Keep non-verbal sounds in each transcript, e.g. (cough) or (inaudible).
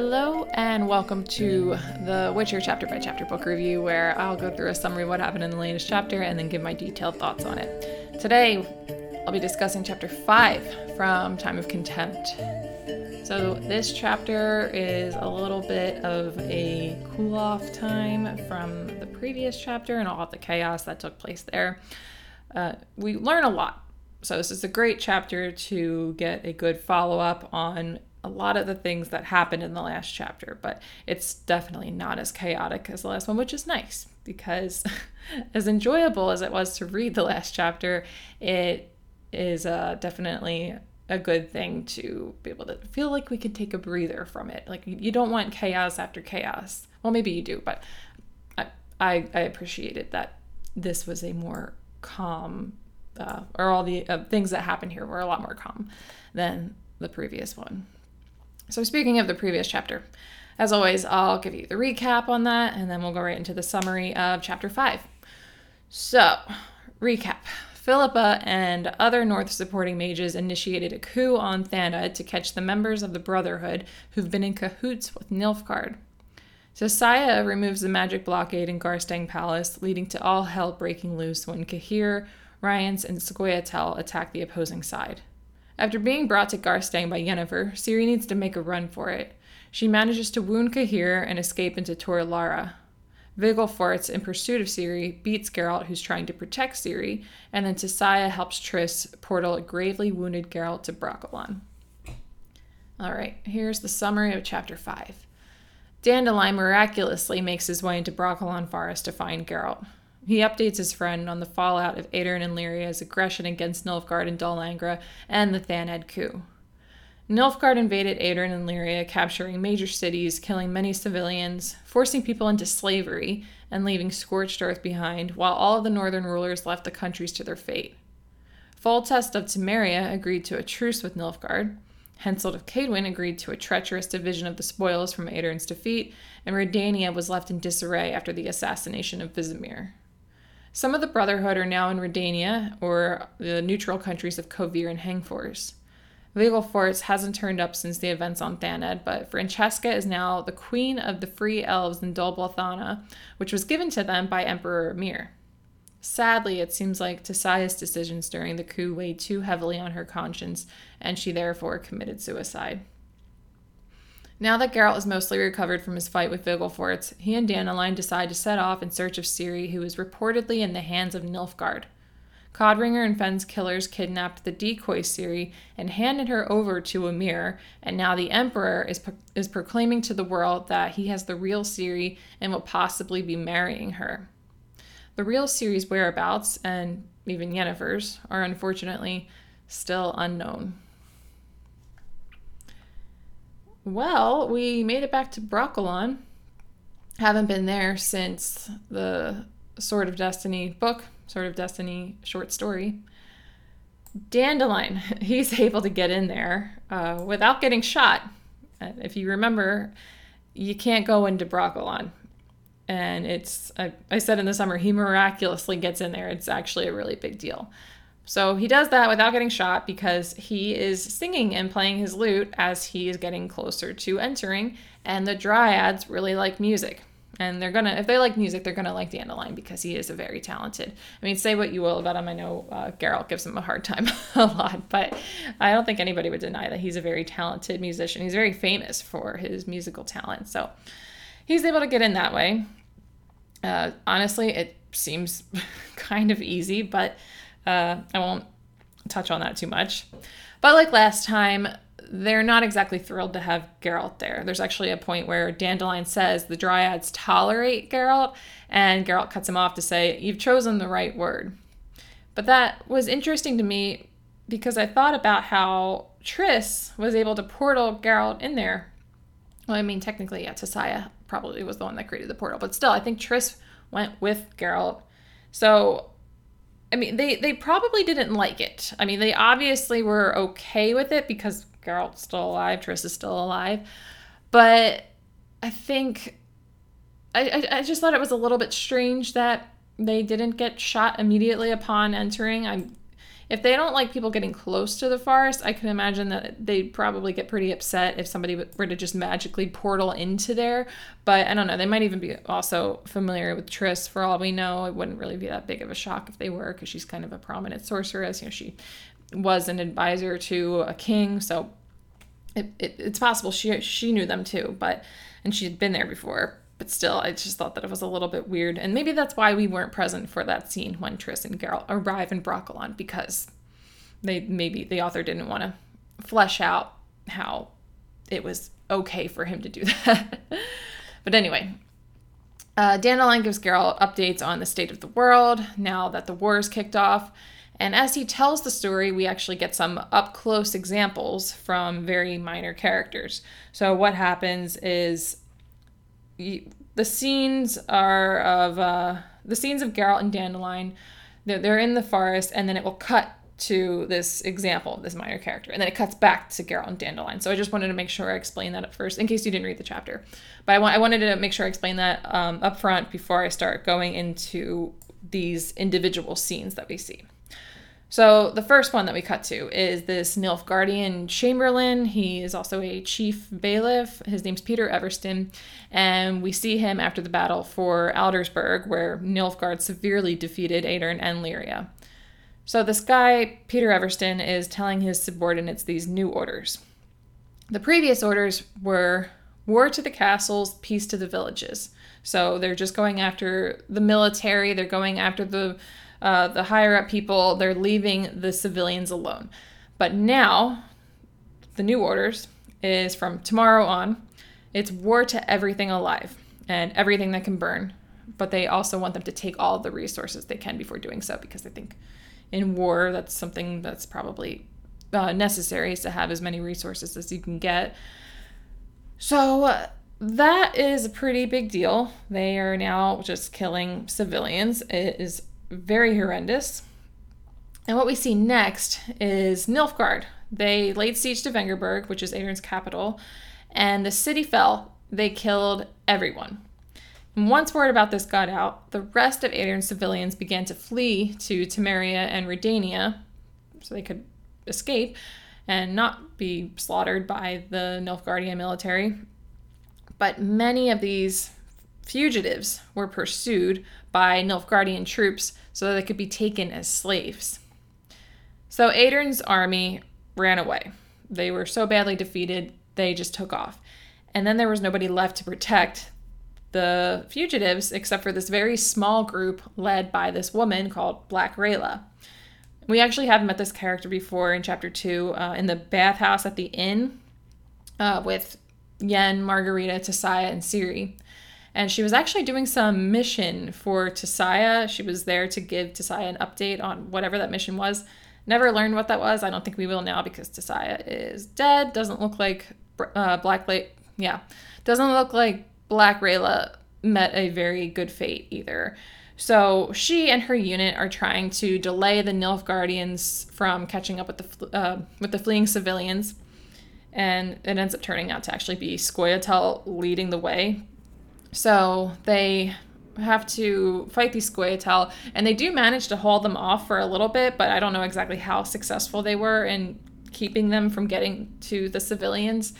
Hello, and welcome to the Witcher chapter by chapter book review, where I'll go through a summary of what happened in the latest chapter and then give my detailed thoughts on it. Today, I'll be discussing chapter 5 from Time of Contempt. So, this chapter is a little bit of a cool off time from the previous chapter and all the chaos that took place there. Uh, we learn a lot. So, this is a great chapter to get a good follow up on a lot of the things that happened in the last chapter, but it's definitely not as chaotic as the last one, which is nice because, (laughs) as enjoyable as it was to read the last chapter, it is uh, definitely a good thing to be able to feel like we can take a breather from it. Like you don't want chaos after chaos. Well, maybe you do, but I I, I appreciated that this was a more calm, uh, or all the uh, things that happened here were a lot more calm than the previous one. So, speaking of the previous chapter, as always, I'll give you the recap on that and then we'll go right into the summary of chapter 5. So, recap Philippa and other North supporting mages initiated a coup on Thanedd to catch the members of the Brotherhood who've been in cahoots with Nilfgaard. Josiah removes the magic blockade in Garstang Palace, leading to all hell breaking loose when Cahir, Rience, and Scoia'tael attack the opposing side. After being brought to Garstang by Yennefer, Ciri needs to make a run for it. She manages to wound Cahir and escape into Tor Lara. Vilgefortz, in pursuit of Ciri, beats Geralt, who's trying to protect Ciri, and then Tissaia helps Triss portal a gravely wounded Geralt to Brokilon. Alright, here's the summary of Chapter 5. Dandelion miraculously makes his way into Brokilon Forest to find Geralt. He updates his friend on the fallout of Aedirn and Lyria's aggression against Nilfgaard and Dol Angra and the Thanedd coup. Nilfgaard invaded Aedirn and Lyria, capturing major cities, killing many civilians, forcing people into slavery, and leaving scorched earth behind, while all of the northern rulers left the countries to their fate. Foltest of Temeria agreed to a truce with Nilfgaard. Henselt of Kaedwen agreed to a treacherous division of the spoils from Aedirn's defeat, and Redania was left in disarray after the assassination of Vizimir. Some of the Brotherhood are now in Redania, or the neutral countries of Kovir and Hengfors. Vilgefortz hasn't turned up since the events on Thanedd, but Francesca is now the queen of the free elves in Dol Blathanna, which was given to them by Emperor Emhyr. Sadly, it seems like Tissaia's decisions during the coup weighed too heavily on her conscience, and she therefore committed suicide. Now that Geralt is mostly recovered from his fight with Vilgefortz, he and Dandelion decide to set off in search of Ciri, who is reportedly in the hands of Nilfgaard. Codringher and Fenn's killers kidnapped the decoy Ciri and handed her over to Emhyr, and now the Emperor is, pro- is proclaiming to the world that he has the real Ciri and will possibly be marrying her. The real Ciri's whereabouts, and even Yennefer's, are unfortunately still unknown. Well, we made it back to Brokilon. Haven't been there since the Sword of Destiny book, Sword of Destiny short story. Dandelion, (laughs) he's able to get in there uh, without getting shot. Uh, if you remember, you can't go into Brokilon. And it's, I, I said in the summer, he miraculously gets in there. It's actually a really big deal. So he does that without getting shot because he is singing and playing his lute as he is getting closer to entering. And the dryads really like music. And they're gonna, if they like music, they're gonna like Dandelion because he is a very talented. I mean, say what you will about him. I know uh, Geralt gives him a hard time (laughs) a lot, but I don't think anybody would deny that he's a very talented musician. He's very famous for his musical talent. So he's able to get in that way. Uh, honestly, it seems (laughs) kind of easy, but uh, I won't touch on that too much. But like last time, they're not exactly thrilled to have Geralt there. There's actually a point where Dandelion says the Dryads tolerate Geralt, and Geralt cuts him off to say, You've chosen the right word. But that was interesting to me because I thought about how Triss was able to portal Geralt in there. Well, I mean, technically, yeah, Tissaia probably was the one that created the portal, but still, I think Triss went with Geralt. So I mean, they they probably didn't like it. I mean, they obviously were okay with it because Geralt's still alive, Triss is still alive, but I think I, I, I just thought it was a little bit strange that they didn't get shot immediately upon entering. I'm if they don't like people getting close to the forest, I can imagine that they'd probably get pretty upset if somebody were to just magically portal into there. But I don't know. They might even be also familiar with Triss. For all we know, it wouldn't really be that big of a shock if they were, because she's kind of a prominent sorceress. You know, she was an advisor to a king, so it, it, it's possible she she knew them too. But and she had been there before but still, I just thought that it was a little bit weird. And maybe that's why we weren't present for that scene when Triss and Geralt arrive in Brokilon because they maybe the author didn't want to flesh out how it was okay for him to do (laughs) that. but anyway, uh, Dandelion gives Geralt updates on the state of the world now that the war is kicked off. And as he tells the story, we actually get some up close examples from very minor characters. So, what happens is the scenes are of uh, the scenes of Geralt and Dandelion. They're, they're in the forest, and then it will cut to this example, this minor character, and then it cuts back to Geralt and Dandelion. So I just wanted to make sure I explain that at first, in case you didn't read the chapter. But I, wa- I wanted to make sure I explain that um, up front before I start going into these individual scenes that we see. So the first one that we cut to is this Nilfgaardian Chamberlain. He is also a chief bailiff. His name's Peter Evertsen, and we see him after the battle for Aldersberg, where Nilfgaard severely defeated Aedirn and Lyria. So this guy, Peter Evertsen, is telling his subordinates these new orders. The previous orders were war to the castles, peace to the villages. So they're just going after the military, they're going after the uh, the higher up people, they're leaving the civilians alone. But now, the new orders is from tomorrow on, it's war to everything alive and everything that can burn. But they also want them to take all the resources they can before doing so because they think in war that's something that's probably uh, necessary is to have as many resources as you can get. So uh, that is a pretty big deal. They are now just killing civilians. It is very horrendous. And what we see next is Nilfgaard. They laid siege to Vengerberg, which is Aedirn's capital, and the city fell. They killed everyone. Once word about this got out, the rest of Aedirn's civilians began to flee to Temeria and Redania so they could escape and not be slaughtered by the Nilfgaardian military. But many of these fugitives were pursued by Nilfgaardian troops so that they could be taken as slaves. So Aedirn's army ran away. They were so badly defeated, they just took off. And then there was nobody left to protect the fugitives except for this very small group led by this woman called Black Rayla. We actually have met this character before in chapter two uh, in the bathhouse at the inn uh, with Yen, Margarita, Tissaia, and Ciri and she was actually doing some mission for Tissaia. She was there to give Tissaia an update on whatever that mission was. Never learned what that was. I don't think we will now because Tissaia is dead. Doesn't look like uh, Black. Yeah, doesn't look like Black Rayla met a very good fate either. So she and her unit are trying to delay the Nilfgaardians from catching up with the uh, with the fleeing civilians, and it ends up turning out to actually be Scoia'tael leading the way so they have to fight these Scoia'tael, and they do manage to hold them off for a little bit, but I don't know exactly how successful they were in keeping them from getting to the civilians.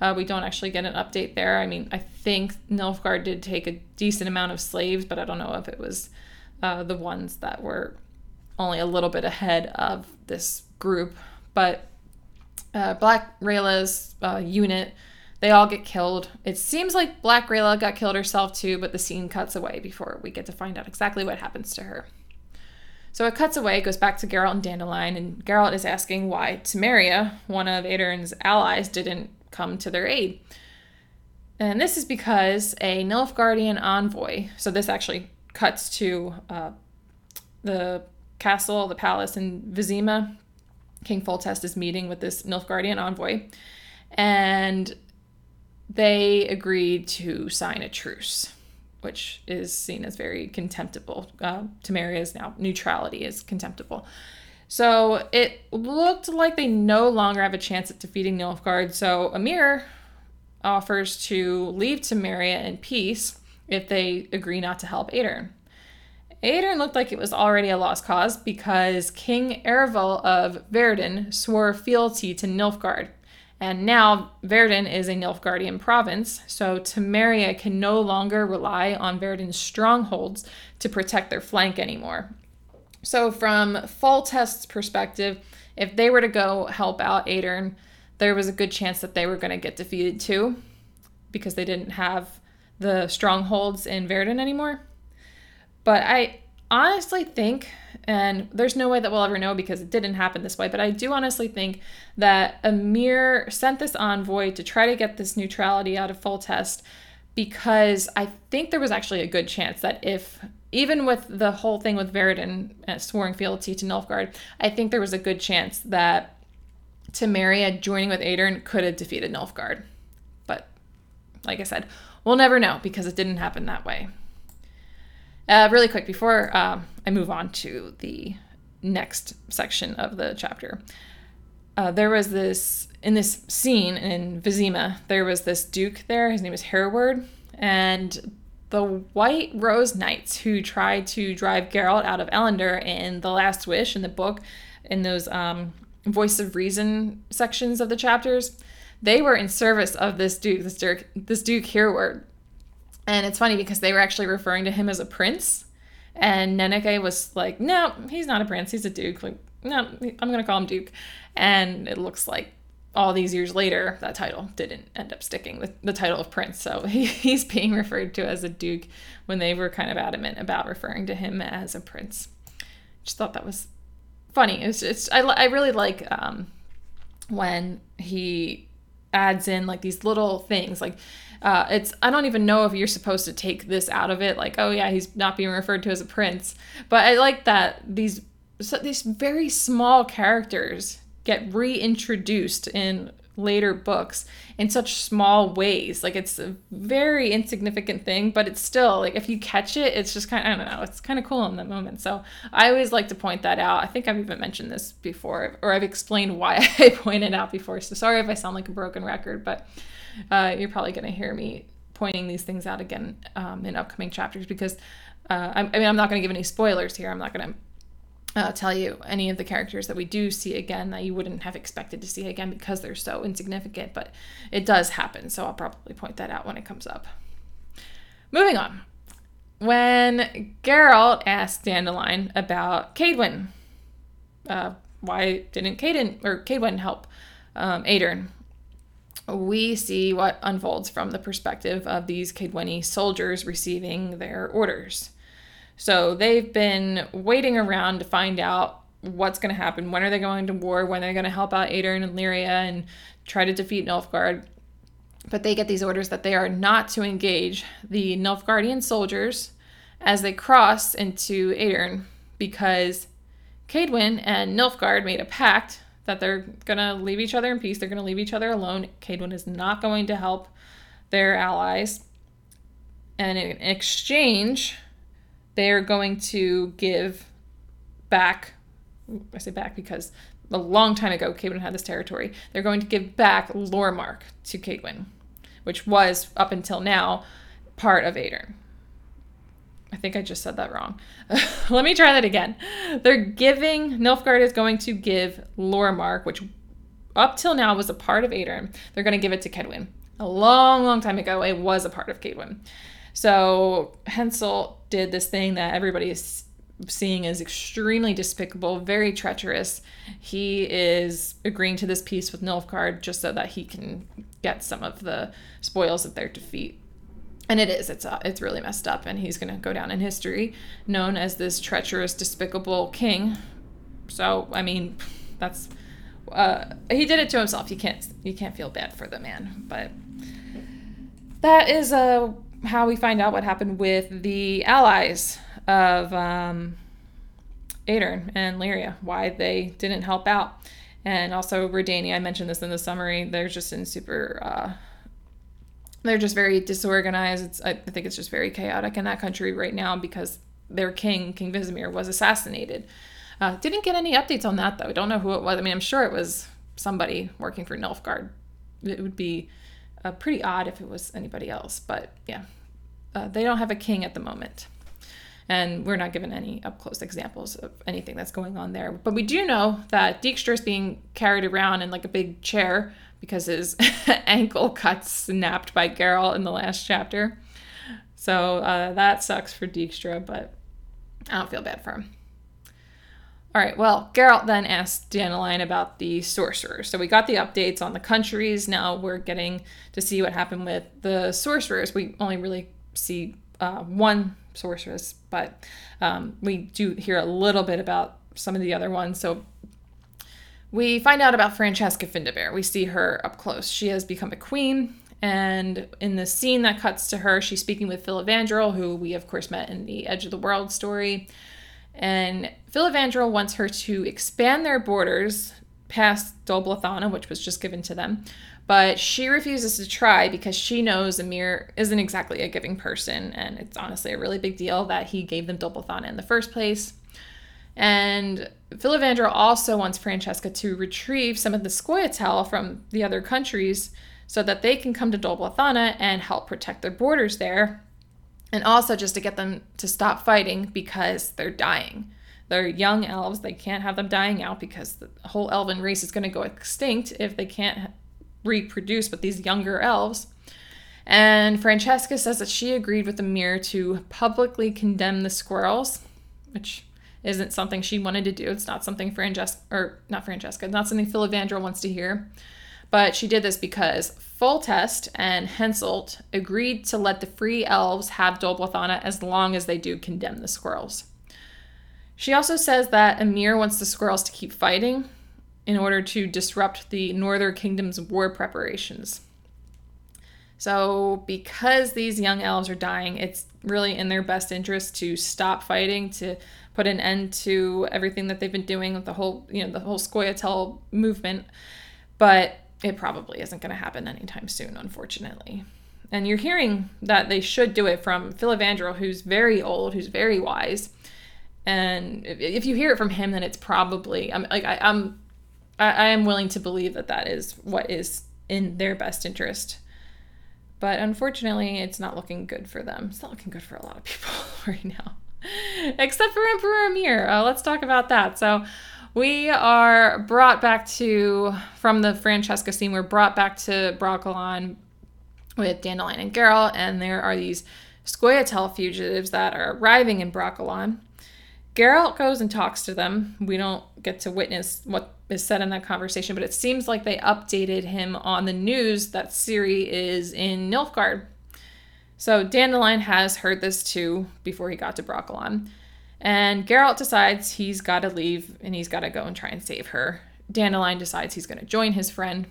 Uh, we don't actually get an update there. I mean, I think Nilfgaard did take a decent amount of slaves, but I don't know if it was uh, the ones that were only a little bit ahead of this group. But uh, Black Rayla's uh, unit they all get killed. It seems like Black Rayla got killed herself too, but the scene cuts away before we get to find out exactly what happens to her. So it cuts away, goes back to Geralt and Dandelion, and Geralt is asking why Temeria, one of Aedirn's allies, didn't come to their aid. And this is because a Nilfgaardian envoy, so this actually cuts to uh, the castle, the palace in Vizima. King Foltest is meeting with this Nilfgaardian envoy. And they agreed to sign a truce, which is seen as very contemptible. Uh, Temeria's now neutrality is contemptible. So it looked like they no longer have a chance at defeating Nilfgaard. So Emhyr offers to leave Temeria in peace if they agree not to help Aedirn. Aedirn looked like it was already a lost cause because King Ervyll of Verden swore fealty to Nilfgaard. And now Verden is a Nilfgaardian province, so Temeria can no longer rely on Verden's strongholds to protect their flank anymore. So, from Foltest's perspective, if they were to go help out Aedirn, there was a good chance that they were going to get defeated too because they didn't have the strongholds in Verden anymore. But I honestly think, and there's no way that we'll ever know because it didn't happen this way, but I do honestly think that Emhyr sent this envoy to try to get this neutrality out of Foltest because I think there was actually a good chance that if even with the whole thing with Verden uh, swearing fealty to Nilfgaard, I think there was a good chance that Temeria joining with Aedirn could have defeated Nilfgaard. But like I said, we'll never know because it didn't happen that way. Uh, really quick before um, I move on to the next section of the chapter, uh, there was this in this scene in Vizima. There was this duke there. His name is Hereward, and the White Rose Knights who tried to drive Geralt out of Ellander in The Last Wish in the book, in those um, Voice of Reason sections of the chapters. They were in service of this duke, this duke, this duke Hereward. And it's funny because they were actually referring to him as a prince. And Nenneke was like, no, he's not a prince. He's a duke. Like, no, I'm going to call him Duke. And it looks like all these years later, that title didn't end up sticking, the, the title of prince. So (laughs) he, he's being referred to as a duke when they were kind of adamant about referring to him as a prince. Just thought that was funny. It's just, I, I really like um, when he adds in like these little things like uh, it's I don't even know if you're supposed to take this out of it, like oh yeah, he's not being referred to as a prince. But I like that these so these very small characters get reintroduced in later books in such small ways. Like it's a very insignificant thing, but it's still like if you catch it, it's just kind of I don't know, it's kind of cool in that moment. So I always like to point that out. I think I've even mentioned this before, or I've explained why (laughs) I pointed out before. So sorry if I sound like a broken record, but uh, you're probably going to hear me pointing these things out again um, in upcoming chapters because uh, I, I, mean, I'm not going to give any spoilers here. I'm not going to uh, tell you any of the characters that we do see again that you wouldn't have expected to see again because they're so insignificant, but it does happen. So I'll probably point that out when it comes up. Moving on. When Geralt asked Dandelion about Kaedwen, uh, why didn't Caden or Kaedwen help um, Aedirn? we see what unfolds from the perspective of these Kaedweni soldiers receiving their orders. So they've been waiting around to find out what's going to happen. When are they going to war? When are they're going to help out Aedirn and Lyria and try to defeat Nilfgaard. But they get these orders that they are not to engage the Nilfgaardian soldiers as they cross into Aedirn because Kaedwen and Nilfgaard made a pact that they're gonna leave each other in peace. They're gonna leave each other alone. Kaedwen is not going to help their allies. And in exchange, they're going to give back. I say back because a long time ago, Kaedwen had this territory. They're going to give back Lormark to Kaedwen, which was up until now part of Aedirn. I think I just said that wrong. (laughs) Let me try that again. They're giving, Nilfgaard is going to give Lormark, which up till now was a part of Aedirn, they're going to give it to Kaedwen. A long, long time ago, it was a part of Kaedwen. So Henselt did this thing that everybody is seeing as extremely despicable, very treacherous. He is agreeing to this peace with Nilfgaard just so that he can get some of the spoils of their defeat. And it is it's uh, it's really messed up and he's going to go down in history known as this treacherous despicable king. So i mean that's uh, he did it to himself. You can't you can't feel bad for the man but that is uh, how we find out what happened with the allies of um, Aedirn and Lyria, why they didn't help out. And also Redania, I mentioned this in the summary, they're just in super uh, they're just very disorganized. It's, I think it's just very chaotic in that country right now because their king, King Vizimir, was assassinated. Uh, didn't get any updates on that though. Don't know who it was. I mean, I'm sure it was somebody working for Nilfgaard. It would be uh, pretty odd if it was anybody else, but yeah, uh, they don't have a king at the moment. And we're not given any up close examples of anything that's going on there. But we do know that Dijkstra is being carried around in like a big chair because his (laughs) ankle got snapped by Geralt in the last chapter. So uh, that sucks for Dijkstra, but I don't feel bad for him. All right, well, Geralt then asked Dandelion about the sorcerers. So we got the updates on the countries. Now we're getting to see what happened with the sorcerers. We only really see uh, one sorceress, but um, we do hear a little bit about some of the other ones. So we find out about Francesca Findabair. We see her up close. She has become a queen, and in the scene that cuts to her, she's speaking with Philip Filavandrel, who we, of course, met in the Edge of the World story. And Filavandrel wants her to expand their borders past Dol Blathanna, which was just given to them. But she refuses to try because she knows Emhyr isn't exactly a giving person, and it's honestly a really big deal that he gave them Dol Blathanna in the first place. And Filavandrel also wants Francesca to retrieve some of the Scoia'tael from the other countries so that they can come to Dol Blathanna and help protect their borders there and also just to get them to stop fighting because they're dying. They're young elves. They can't have them dying out because the whole elven race is going to go extinct if they can't reproduce with these younger elves. And Francesca says that she agreed with Emhyr to publicly condemn the squirrels, which isn't something she wanted to do. It's not something Francesca, or not Francesca, not something Filavandrel wants to hear. But she did this because Foltest and Henselt agreed to let the free elves have Dol Blathanna as long as they do condemn the squirrels. She also says that Emhyr wants the squirrels to keep fighting in order to disrupt the Northern Kingdom's war preparations. So, because these young elves are dying, it's really in their best interest to stop fighting, to put an end to everything that they've been doing with the whole, you know, the whole Scoia'tael movement. But it probably isn't going to happen anytime soon, unfortunately. And you're hearing that they should do it from Filavandrel, who's very old, who's very wise. And if you hear it from him, then it's probably I'm like I, I'm I, I am willing to believe that that is what is in their best interest. But unfortunately, it's not looking good for them. It's not looking good for a lot of people (laughs) right now, except for Emperor Emhyr Uh, let's talk about that. So, we are brought back to from the Francesca scene. We're brought back to Brokilon with Dandelion and Geralt, and there are these Scoia'tael fugitives that are arriving in Brokilon. Geralt goes and talks to them. We don't get to witness what is said in that conversation, but it seems like they updated him on the news that Ciri is in Nilfgaard. So Dandelion has heard this too before he got to Brokilon. And Geralt decides he's got to leave and he's got to go and try and save her. Dandelion decides he's going to join his friend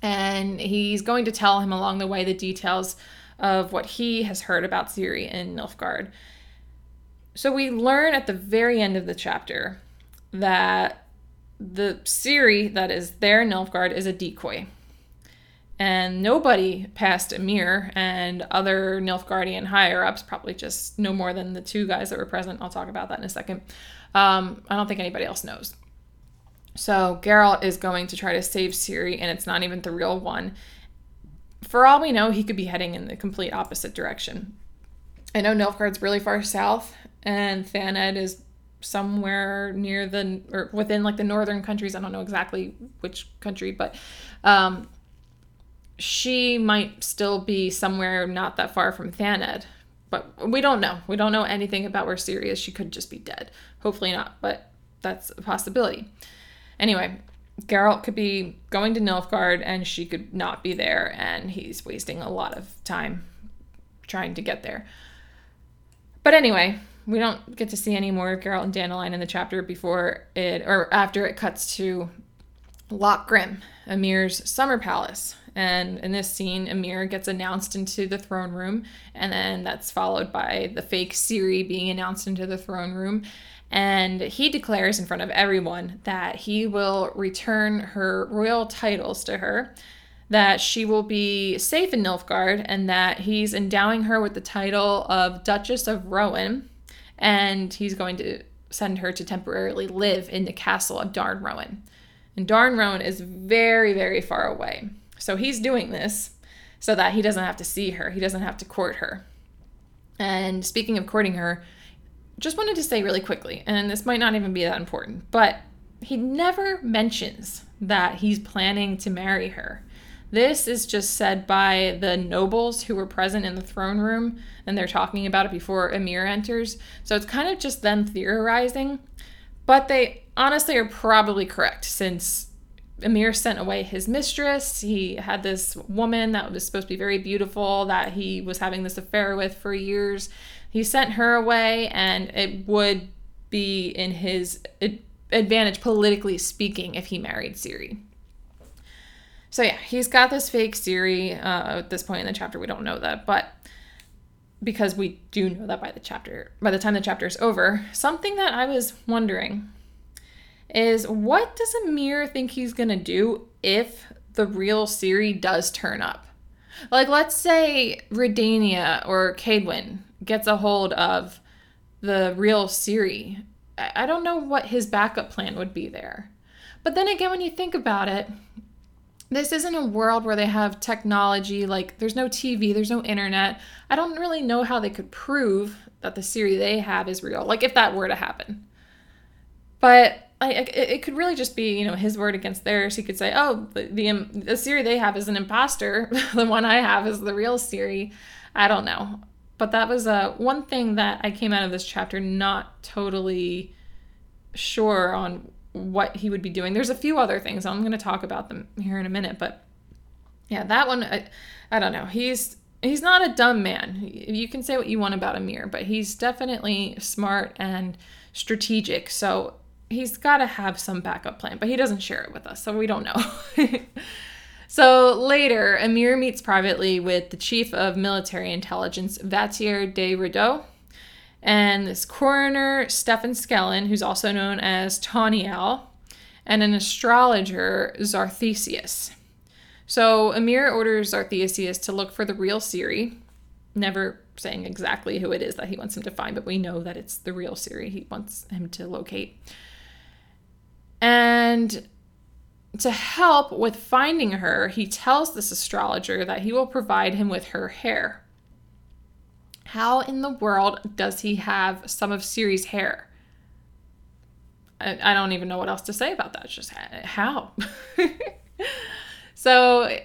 and he's going to tell him along the way the details of what he has heard about Ciri in Nilfgaard. So we learn at the very end of the chapter that the Ciri that is there in Nilfgaard is a decoy and nobody past Emhyr and other Nilfgaardian higher ups, probably just no more than the two guys that were present. I'll talk about that in a second. Um, I don't think anybody else knows. So Geralt is going to try to save Ciri, and it's not even the real one. For all we know, he could be heading in the complete opposite direction. I know Nilfgaard's really far south, and Thanedd is somewhere near the or within like the northern countries. I don't know exactly which country, but um, she might still be somewhere not that far from Thanedd. But we don't know. We don't know anything about where Ciri is. She could just be dead. Hopefully not, but that's a possibility. Anyway, Geralt could be going to Nilfgaard and she could not be there, and he's wasting a lot of time trying to get there. But anyway, we don't get to see any more of Geralt and Dandelion in the chapter before it or after it cuts to Loc Grim, Emhyr's summer palace. And in this scene, Emhyr gets announced into the throne room, and then that's followed by the fake Ciri being announced into the throne room. And he declares in front of everyone that he will return her royal titles to her, that she will be safe in Nilfgaard, and that he's endowing her with the title of Duchess of Rohan, and he's going to send her to temporarily live in the castle of Darn Rowan. And Darn Rowan is very, very far away. So he's doing this so that he doesn't have to see her, he doesn't have to court her. And speaking of courting her, just wanted to say really quickly, and this might not even be that important, but he never mentions that he's planning to marry her. This is just said by the nobles who were present in the throne room, and they're talking about it before Emhyr enters. So it's kind of just them theorizing. But they honestly are probably correct since Emhyr sent away his mistress. He had this woman that was supposed to be very beautiful that he was having this affair with for years. He sent her away, and it would be in his advantage, politically speaking, if he married Ciri. So yeah, he's got this fake Ciri. Uh, at this point in the chapter, we don't know that, but because we do know that by the chapter, by the time the chapter is over, something that I was wondering is what does Emhyr think he's gonna do if the real Ciri does turn up? Like, let's say Redania or Kaedwen gets a hold of the real Ciri. I don't know what his backup plan would be there. But then again, when you think about it, this isn't a world where they have technology like there's no TV, there's no internet. I don't really know how they could prove that the Ciri they have is real. Like if that were to happen. But I, it, it could really just be, you know, his word against theirs. He could say, "Oh, the the, the Ciri they have is an imposter. (laughs) the one I have is the real Ciri I don't know, but that was uh, one thing that I came out of this chapter not totally sure on what he would be doing. There's a few other things. I'm going to talk about them here in a minute, but yeah, that one I, I don't know. He's he's not a dumb man. You can say what you want about Emhyr, but he's definitely smart and strategic. So he's got to have some backup plan, but he doesn't share it with us, so we don't know. (laughs) so later, Emhyr meets privately with the chief of military intelligence, Vattier de Rideaux, and this coroner, Stefan Skellen, who's also known as Tawny Owl, and an astrologer, Xarthisius. So Emhyr orders Xarthisius to look for the real Ciri, never saying exactly who it is that he wants him to find, but we know that it's the real Ciri he wants him to locate. And to help with finding her, he tells this astrologer that he will provide him with her hair. How in the world does he have some of Ciri's hair? I, I don't even know what else to say about that. It's just how. (laughs) so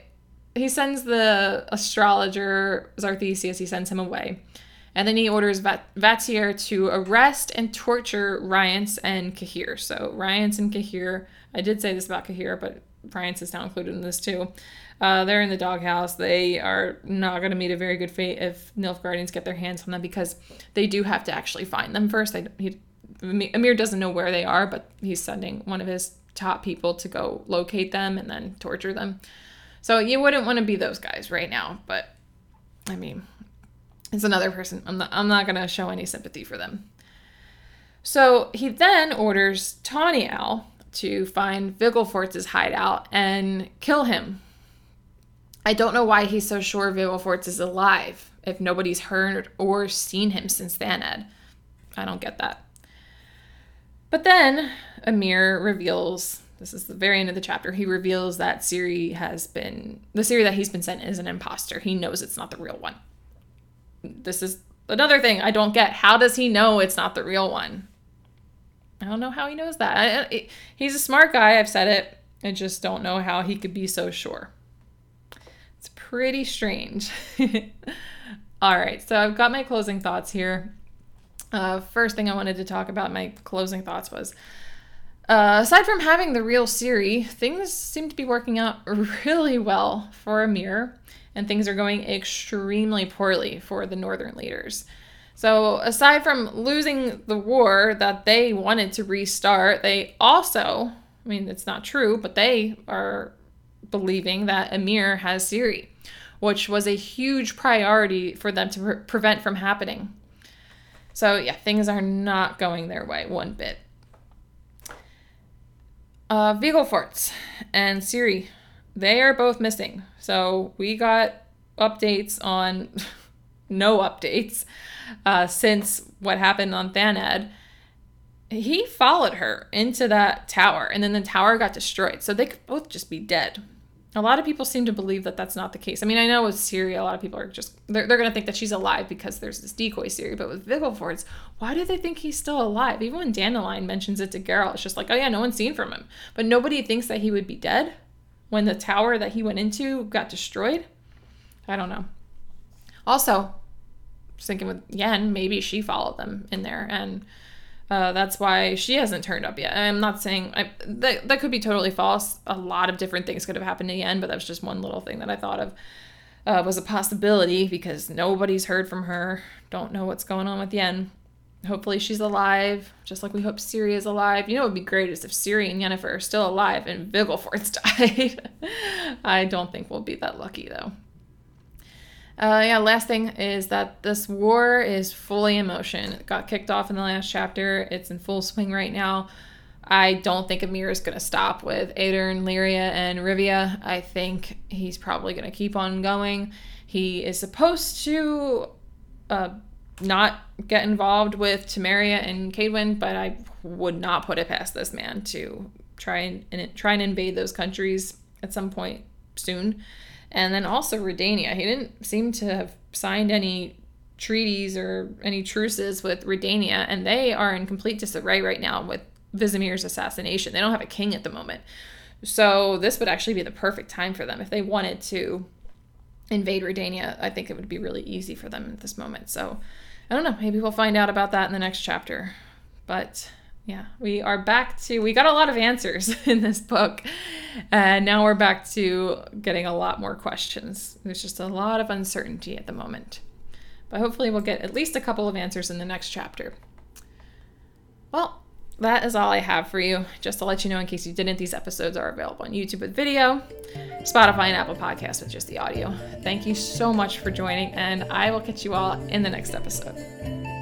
he sends the astrologer Xarthisius, he sends him away. And then he orders Vat- Vattier to arrest and torture Rience and Cahir. So Rience and Cahir, I did say this about Cahir, but Rience is now included in this too. Uh, they're in the doghouse. They are not going to meet a very good fate if Nilfgaardians get their hands on them because they do have to actually find them first. They, he, Emhyr doesn't know where they are, but he's sending one of his top people to go locate them and then torture them. So you wouldn't want to be those guys right now, but I mean, it's another person. I'm not, I'm not going to show any sympathy for them. So he then orders Tawny Owl to find Vilgefortz's hideout and kill him I don't know why he's so sure Vilgefortz is alive if nobody's heard or seen him since Thanedd. I don't get that. But then Emhyr reveals this is the very end of the chapter. He reveals that Ciri has been the Ciri that he's been sent is an imposter. He knows it's not the real one. This is another thing I don't get. How does he know it's not the real one? I don't know how he knows that. I, I, he's a smart guy. I've said it. I just don't know how he could be so sure pretty strange. (laughs) All right, so I've got my closing thoughts here. Uh, first thing I wanted to talk about my closing thoughts was uh, aside from having the real Ciri, things seem to be working out (laughs) really well for Emhyr, and things are going extremely poorly for the northern leaders. So, aside from losing the war that they wanted to restart, they also, I mean, it's not true, but they are believing that Emhyr has Ciri, which was a huge priority for them to pre- prevent from happening. So, yeah, things are not going their way one bit. Uh, Vilgefortz and Ciri, they are both missing. So, we got updates on (laughs) no updates uh, since what happened on Thanedd. He followed her into that tower, and then the tower got destroyed. So, they could both just be dead. a lot of people seem to believe that that's not the case. I mean, I know with Ciri, a lot of people are just they're, they're going to think that she's alive because there's this decoy Ciri. But with Vilgefortz, why do they think he's still alive? Even when Dandelion mentions it to Geralt, it's just like, oh yeah, no one's seen from him. But nobody thinks that he would be dead when the tower that he went into got destroyed. I don't know. Also, thinking with Yen, maybe she followed them in there and uh, that's why she hasn't turned up yet. I'm not saying I, that that could be totally false. A lot of different things could have happened the end, but that was just one little thing that I thought of uh, was a possibility because nobody's heard from her. Don't know what's going on with Yen. Hopefully she's alive, just like we hope Ciri is alive. You know, it would be great is if Ciri and Yennefer are still alive and Vilgefortz (laughs) died. I don't think we'll be that lucky though. Uh, yeah, last thing is that this war is fully in motion. It got kicked off in the last chapter. It's in full swing right now. I don't think Emhyr is going to stop with Aedirn, Lyria, and Rivia. I think he's probably going to keep on going. He is supposed to uh, not get involved with Temeria and Kaedwen, but I would not put it past this man to try and, and try and invade those countries at some point soon. And then also Redania. He didn't seem to have signed any treaties or any truces with Redania, and they are in complete disarray right now with Vizimir's assassination. They don't have a king at the moment. So this would actually be the perfect time for them if they wanted to invade Redania. I think it would be really easy for them at this moment. So I don't know. Maybe we'll find out about that in the next chapter. But yeah, we are back to, we got a lot of answers (laughs) in this book. And now we're back to getting a lot more questions. There's just a lot of uncertainty at the moment. But hopefully, we'll get at least a couple of answers in the next chapter. Well, that is all I have for you. Just to let you know, in case you didn't, these episodes are available on YouTube with video, Spotify, and Apple Podcasts with just the audio. Thank you so much for joining, and I will catch you all in the next episode.